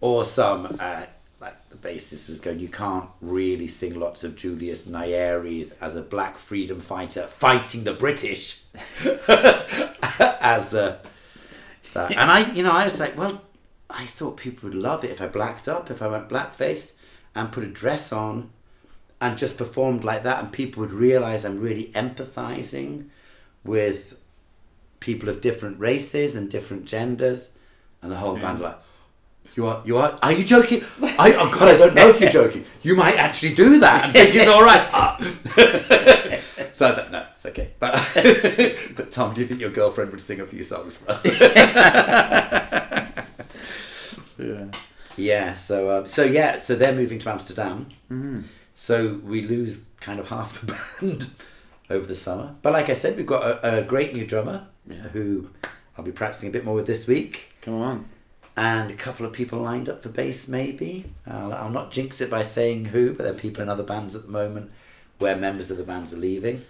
Or some, uh, like the bassist was going, you can't really sing lots of Julius Nyerere as a black freedom fighter fighting the British as a, that. And I, you know, I was like, well, I thought people would love it if I blacked up, if I went blackface and put a dress on and just performed like that, and people would realize I'm really empathizing with people of different races and different genders, and the whole band were like. You are, you are, are you joking? I, oh God, I don't know if you're joking. You might actually do that and think it's all right. Ah. so I thought, no, it's okay. But, but Tom, do you think your girlfriend would sing a few songs for us? Yeah. Yeah, so um, so yeah, so they're moving to Amsterdam. So we lose kind of half the band over the summer. But like I said, we've got a, a great new drummer Yeah. who I'll be practicing a bit more with this week, Come on. And a couple of people lined up for bass. Maybe I'll, I'll not jinx it by saying who, but there are people in other bands at the moment where members of the bands are leaving.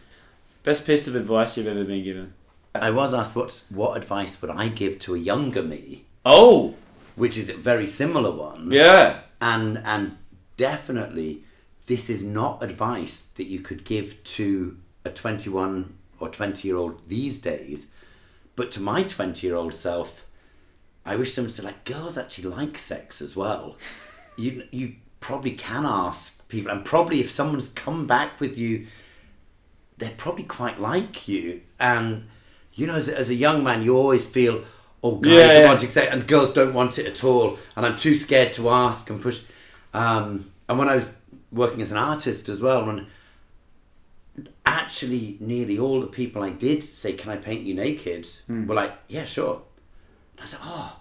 Best piece of advice you've ever been given? I was asked what's what advice would I give to a younger me, Oh, which is a very similar one. yeah. and and definitely this is not advice that you could give to a 21 or 20 year old these days but to my 20 year old self i wish someone said like girls actually like sex as well. You you probably can ask people and probably if someone's come back with you they're probably quite like you. And you know as, a- as a young man you always feel oh guys Yeah, yeah. sex and girls don't want it at all. And i'm too scared to ask and push. Um, and when i was working as an artist as well when actually nearly all the people i did say can i paint you naked? Hmm. were like yeah sure. and i said oh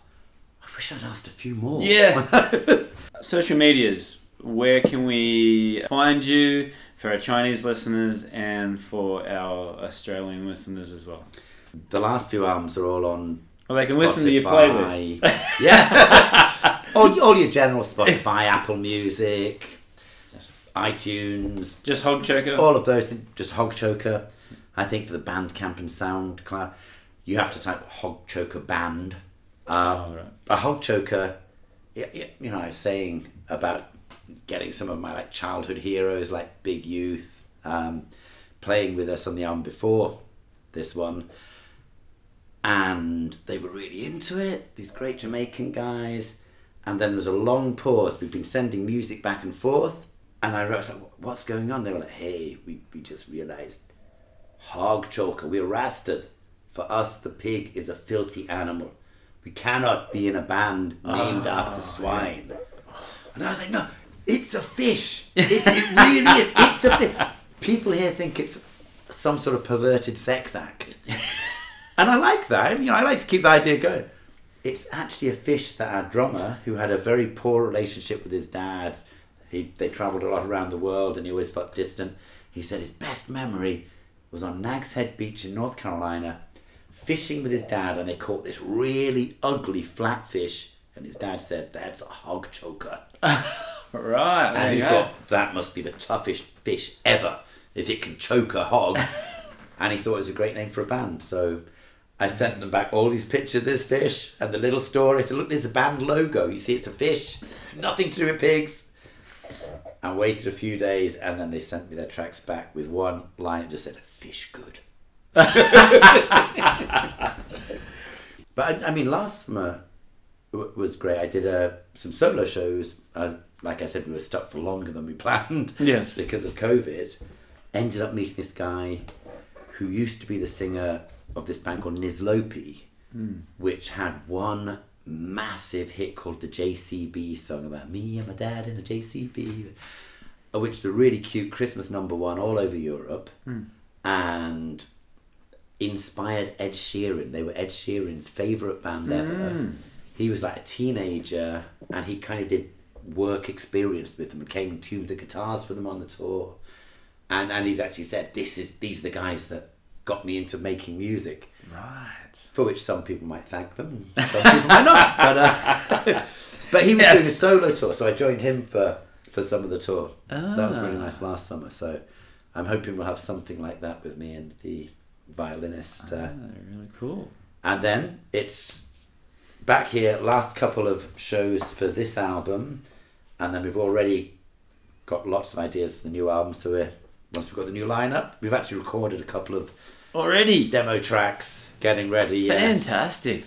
i wish i'd asked a few more Yeah. Social medias. Where can we find you for our Chinese listeners and for our Australian listeners as well? the last few albums are all on Well, they can listen to your Spotify. playlist. Yeah. all, all your general Spotify, Apple Music, iTunes, Just Hogchoker. all of those. Just Hogchoker. I think for the Bandcamp and SoundCloud, you have to type Hogchoker Band. Uh, Oh, right. A Hogchoker, you know, I was saying about getting some of my like childhood heroes like Big Youth um, playing with us on the album before this one and they were really into it. These great Jamaican guys, and then there was a long pause. We've been sending music back and forth, and I wrote, like, "What's going on?" They were like, "Hey, we, we just realized, hog choker. We're rastas. For us, the pig is a filthy animal. We cannot be in a band named ah, after swine." And I was like, "No, it's a fish. It, it really is. It's a fish." People here think it's some sort of perverted sex act. And I like that. You know, I like to keep the idea going. It's actually a fish that our drummer, who had a very poor relationship with his dad, he they travelled a lot around the world and he always felt distant. He said his best memory was on Nags Head Beach in North Carolina, fishing with his dad, and they caught this really ugly flatfish. And his dad said, "That's a hog choker." Right. And he go. thought that must be the toughest fish ever if it can choke a hog. and he thought it was a great name for a band. So I sent them back all these pictures of this fish and the little story. I said, look, there's a band logo. You see, it's a fish. It's nothing to do with pigs. I waited a few days and then they sent me their tracks back with one line that just said, fish good. but I, I mean, last summer w- was great. I did uh, some solo shows. Uh, like I said, we were stuck for longer than we planned Yes. because of COVID. Ended up meeting this guy who used to be the singer of this band called Nizlopi, which had one massive hit called the JCB song about me and my dad in a JCB, which was a really cute Christmas number one all over Europe, and inspired Ed Sheeran. They were Ed Sheeran's favorite band ever. He was like a teenager, and he kind of did work experience with them and came and tuned the guitars for them on the tour. And and he's actually said this is these are the guys that got me into making music. Right. For which some people might thank them, some people might not. But uh, but he was doing a solo tour, so I joined him for for some of the tour. That was really Ah. nice last summer. So I'm hoping we'll have something like that with me and the violinist. Uh, Ah, really cool. and then it's back here, last couple of shows for this album, and then we've already got lots of ideas for the new album. So we're, once we've got the new lineup, we've actually recorded a couple of Already. demo tracks, getting ready. Yeah. Fantastic.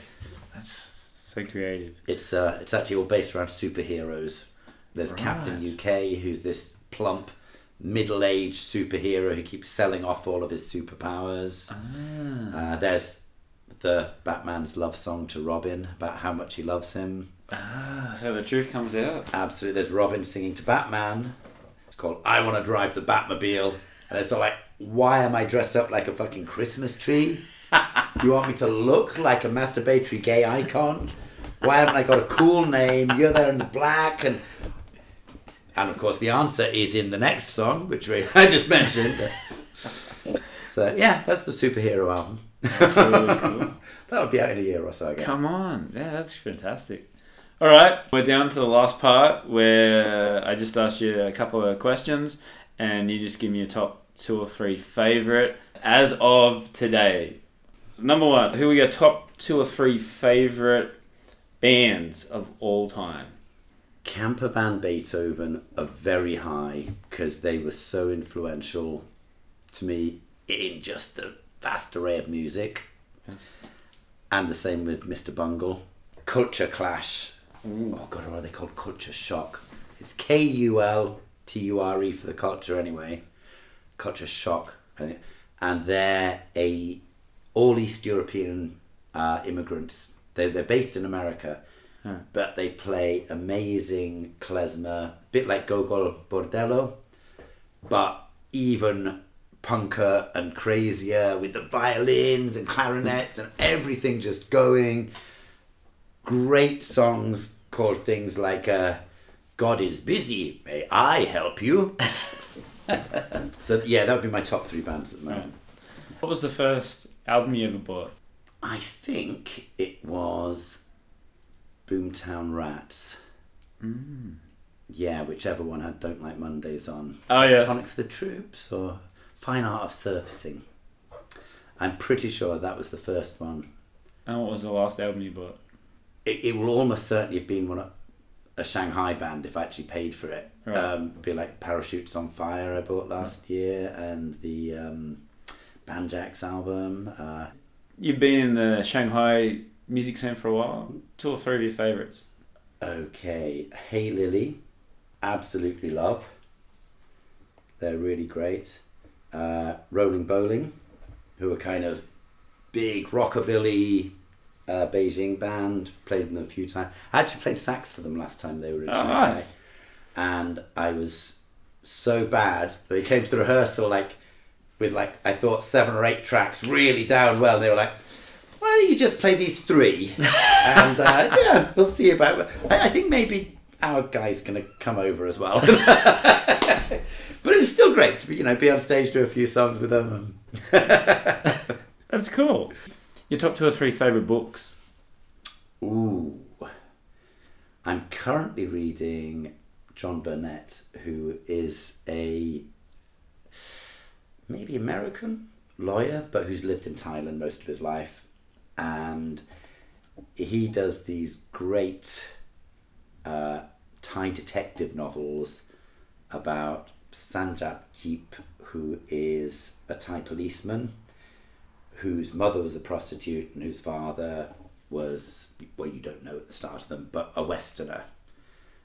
That's so creative. It's uh, it's actually all based around superheroes. There's Captain UK, who's this plump, middle-aged superhero who keeps selling off all of his superpowers. Ah. Uh, there's the Batman's love song to Robin about how much he loves him. Ah, so the truth comes out. Absolutely, there's Robin singing to Batman. It's called "I Want to Drive the Batmobile," and it's all like, "Why am I dressed up like a fucking Christmas tree? you want me to look like a masturbatory gay icon? Why haven't I got a cool name? You're there in the black and." And of course, the answer is in the next song, which we, I just mentioned. so yeah, that's the superhero album. Really cool. That would be out in a year or so, I guess. Come on. Yeah, that's fantastic. All right, we're down to the last part where I just asked you a couple of questions and you just give me your top two or three favorite as of today. Number one, who are your top two or three favorite bands of all time? Camper Van Beethoven are very high because they were so influential to me in just the vast array of music. Yes. And the same with Mr. Bungle. Culture Clash. Oh god, what are they called? Kultur Shock. It's K U L T U R E for the culture anyway. Kultur Shock, and and they're a all East European uh, immigrants. They're they're based in America, Huh. but they play amazing klezmer, a bit like Gogol Bordello, but even punker and crazier with the violins and clarinets and everything just going. Great songs called things like uh, God is busy, may I help you? so yeah, that would be my top three bands at the moment. What was the first album you ever bought? I think it was Boomtown Rats. Yeah, whichever one had Don't Like Mondays on. Oh, yeah. Tonic for the Troops or Fine Art of Surfacing. I'm pretty sure that was the first one. And what was the last album you bought? It, it will almost certainly have been one of, a Shanghai band if I actually paid for it. Right. Um, be like Parachutes on Fire I bought last year and the um, Banjax album. Uh, You've been in the Shanghai music scene for a while. Two or three of your favorites. Okay, Hey Lily, absolutely love. They're really great. Uh, Rolling Bowling, who are kind of big rockabilly uh, Beijing band. Played them a few times. I actually played sax for them last time they were in Oh, Shanghai, nice. and I was so bad. They came to the rehearsal like with like I thought seven or eight tracks really down well. They were like, "Why don't you just play these three? and uh, yeah, we'll see about. it. I, I think maybe our guy's going to come over as well. but it was still great to be, you know, be on stage, do a few songs with them. That's cool. Your top two or three favorite books. Ooh. I'm currently reading John Burdett, who is a maybe American lawyer, but who's lived in Thailand most of his life. And he does these great uh, Thai detective novels about Sanjap Jeep, who is a Thai policeman whose mother was a prostitute and whose father was, well, you don't know at the start of them, but a Westerner.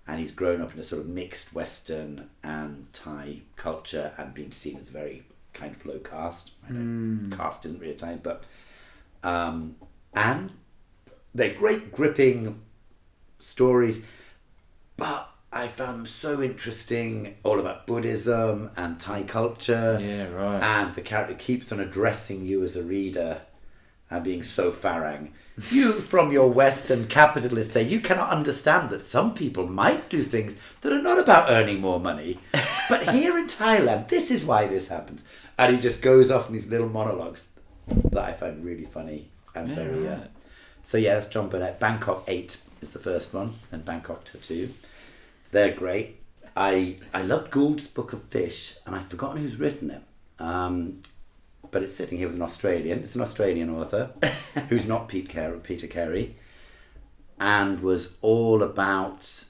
And he's grown up in a sort of mixed Western and Thai culture and been seen as very kind of low caste. I know caste isn't really a Thai, but. Um, and they're great, gripping stories, but I found them so interesting, all about Buddhism and Thai culture. Yeah, right. And the character keeps on addressing you as a reader and being so farang. You, from your Western capitalist there, you cannot understand that some people might do things that are not about earning more money. But here in Thailand, this is why this happens. And he just goes off in these little monologues that I find really funny and Yeah, very. Uh, right. so yeah, that's John Burdett. Bangkok Eight is the first one, and Bangkok Tattoo. They're great. I I love Gould's Book of Fish, and I've forgotten who's written it. Um, but it's sitting here with an Australian. It's an Australian author who's not Pete Carey, Peter Carey, and was all about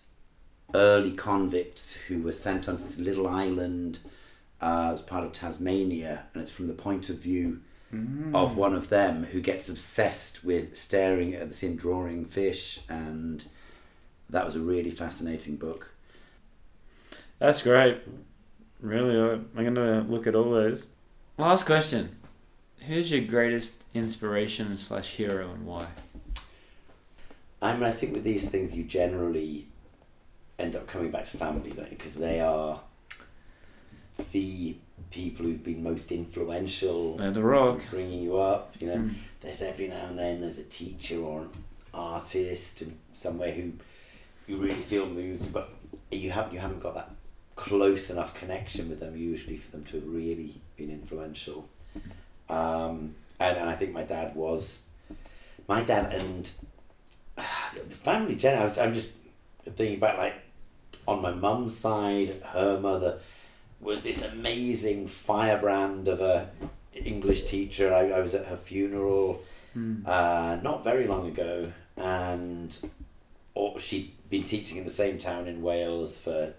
early convicts who were sent onto this little island uh, as part of Tasmania, and it's from the point of view of one of them who gets obsessed with staring at the scene, drawing fish, and that was a really fascinating book. That's great. Really, uh, I'm going to look at all those. Last question. Who's your greatest inspiration slash hero and why? I mean, I think with these things, you generally end up coming back to family, don't you? Because they are the people who've been most influential They're the rock. in bringing you up. You know, Mm. there's every now and then there's a teacher or an artist and somewhere who you really feel moved, but you have you haven't got that close enough connection with them usually for them to have really been influential. Um, and, and I think my dad was my dad and family generally. I'm just thinking about like on my mum's side, her mother, was this amazing firebrand of a English teacher. I, I was at her funeral uh, not very long ago, and or she'd been teaching in the same town in Wales for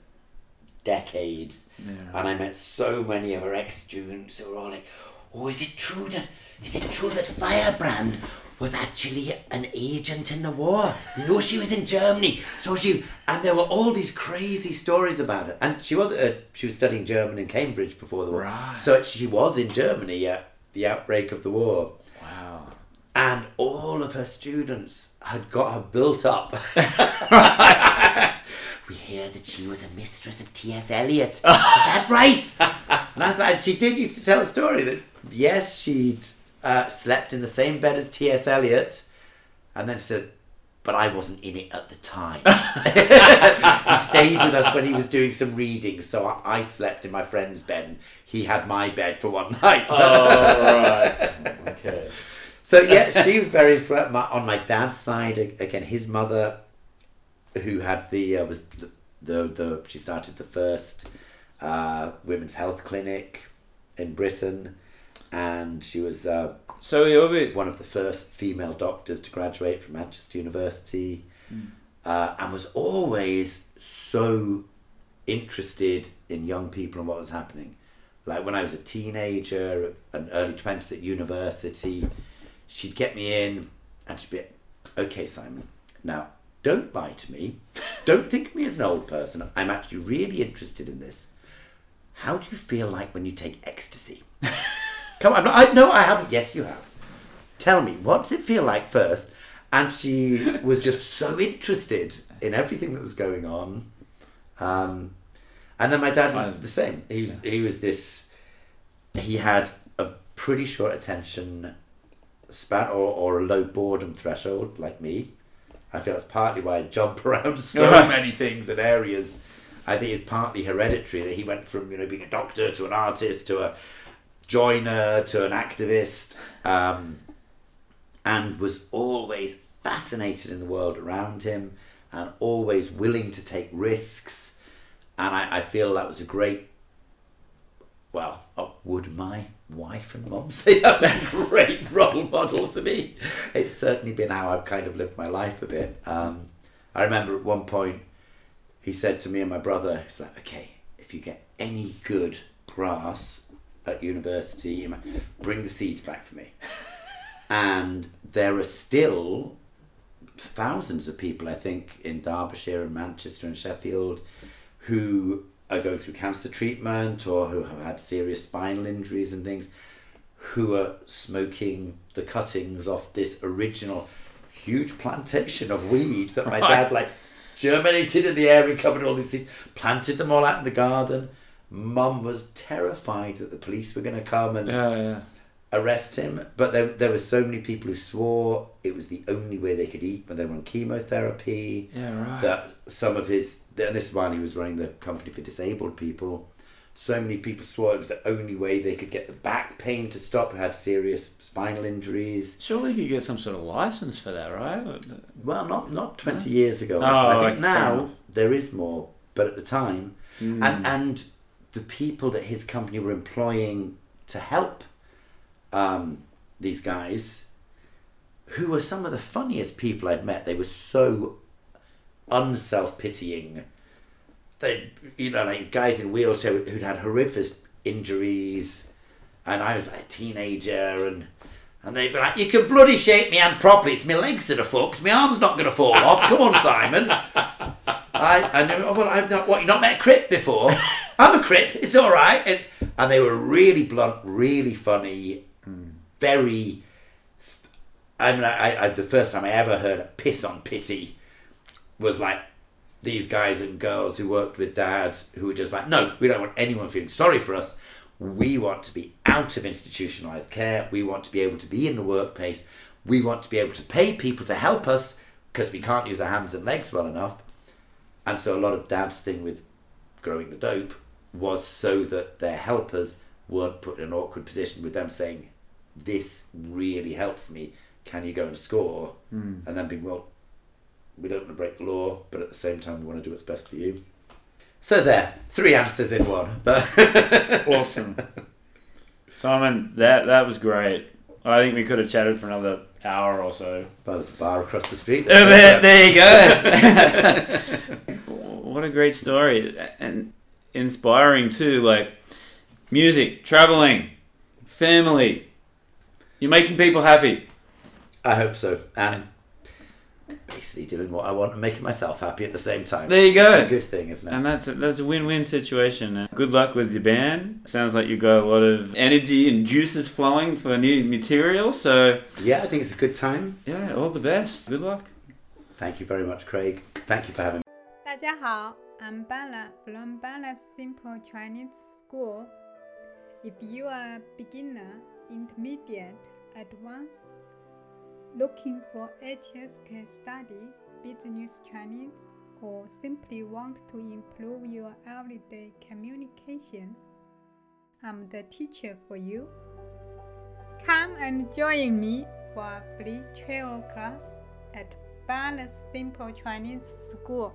decades. Yeah. And I met so many of her ex students who were all like, "Oh, is it true that is it true that Firebrand was actually an agent in the war? You know, she was in Germany, so she and there were all these crazy stories about it. And she was uh, she was studying German in Cambridge before the war, Right. so she was in Germany at the outbreak of the war." Wow. and all of her students had got her built up. we hear that she was a mistress of T.S. Eliot. Is that right? and I was like, she did used to tell a story that yes, she'd uh, slept in the same bed as T.S. Eliot, and then said, but I wasn't in it at the time. he stayed with us when he was doing some reading, so I, I slept in my friend's bed. And he had my bed for one night. Oh, right. Okay. So yeah, she was very influential. On my dad's side, again, his mother, who had the uh, was the, the the she started the first uh, women's health clinic in Britain, and she was uh, So one of the first female doctors to graduate from Manchester University, uh, and was always so interested in young people and what was happening. Like when I was a teenager and early twenties at university, she'd get me in and she'd be, "Okay, Simon, now don't lie to me. Don't think of me as an old person. I'm actually really interested in this. How do you feel like when you take ecstasy? Come on, I, no, I haven't. Yes, you have. Tell me what does it feel like first? And she was just so interested in everything that was going on. Um, and then my dad was the same. He was he was this he had a pretty short attention span or, or a low boredom threshold like me. I feel that's partly why i jump around so many things and areas. I think it's partly hereditary that he went from you know being a doctor to an artist to a joiner to an activist um, and was always fascinated in the world around him and always willing to take risks. And I, I feel that was a great, well, oh, would my wife and mum say that was a great role model for me? It's certainly been how I've kind of lived my life a bit. Um, I remember at one point he said to me and my brother, he's like, okay, if you get any good grass at university, bring the seeds back for me. And there are still thousands of people, I think, in Derbyshire and Manchester and Sheffield who are going through cancer treatment or who have had serious spinal injuries and things who are smoking the cuttings off this original huge plantation of weed that my Right. dad like germinated in the air and covered all these seeds, planted them all out in the garden. Mum was terrified that the police were going to come and Yeah, yeah. arrest him. But there, there were so many people who swore it was the only way they could eat when they were on chemotherapy. Yeah, right. That some of his, and this is while he was running the company for disabled people. So many people swore it was the only way they could get the back pain to stop who had serious spinal injuries. Surely you could get some sort of license for that, right? Well, not not twenty years ago. Oh, I think okay, now there is more, but at the time, Hmm. and and the people that his company were employing to help um, these guys, who were some of the funniest people I'd met. They were so unself pitying. They, you know, like guys in wheelchair who'd had horrific injuries, and I was like a teenager, and and they'd be like, "You can bloody shake me hand properly. It's my legs that are fucked. My arm's not going to fall off. Come on, Simon." I I knew. Oh, well, I've not. What you not met a crip before? I'm a crip. It's all right. And, and they were really blunt, really funny, very. I mean, I, I the first time I ever heard a piss on pity was like these guys and girls who worked with dad who were just like, no, we don't want anyone feeling sorry for us. We want to be out of institutionalized care. We want to be able to be in the workplace. We want to be able to pay people to help us because we can't use our hands and legs well enough. And so a lot of dad's thing with growing the dope was so that their helpers weren't put in an awkward position with them saying, This really helps me. Can you go and score? Hmm. And then being, Well, we don't want to break the law, but at the same time, we want to do what's best for you. So there, three answers in one. But Awesome. Simon, that that was great. I think we could have chatted for another hour or so. but there's a bar across the street. There, there you go. what a great story and inspiring too. Like music, traveling, family. You're making people happy. I hope so. And basically doing what I want and making myself happy at the same time. There you go. It's a good thing, isn't it? And that's a, that's a win-win situation. And Good luck with your band. Sounds like you've got a lot of energy and juices flowing for new material. So yeah, I think it's a good time. yeah, all the best. Good luck. Thank you very much, Craig. Thank you for having me. 大家好 ，I'm Bala from Bala Simple Chinese School. If you are beginner, intermediate, advanced, looking for HSK study, business Chinese, or simply want to improve your everyday communication, I'm the teacher for you. Come and join me for a free travel class at Bala Simple Chinese School.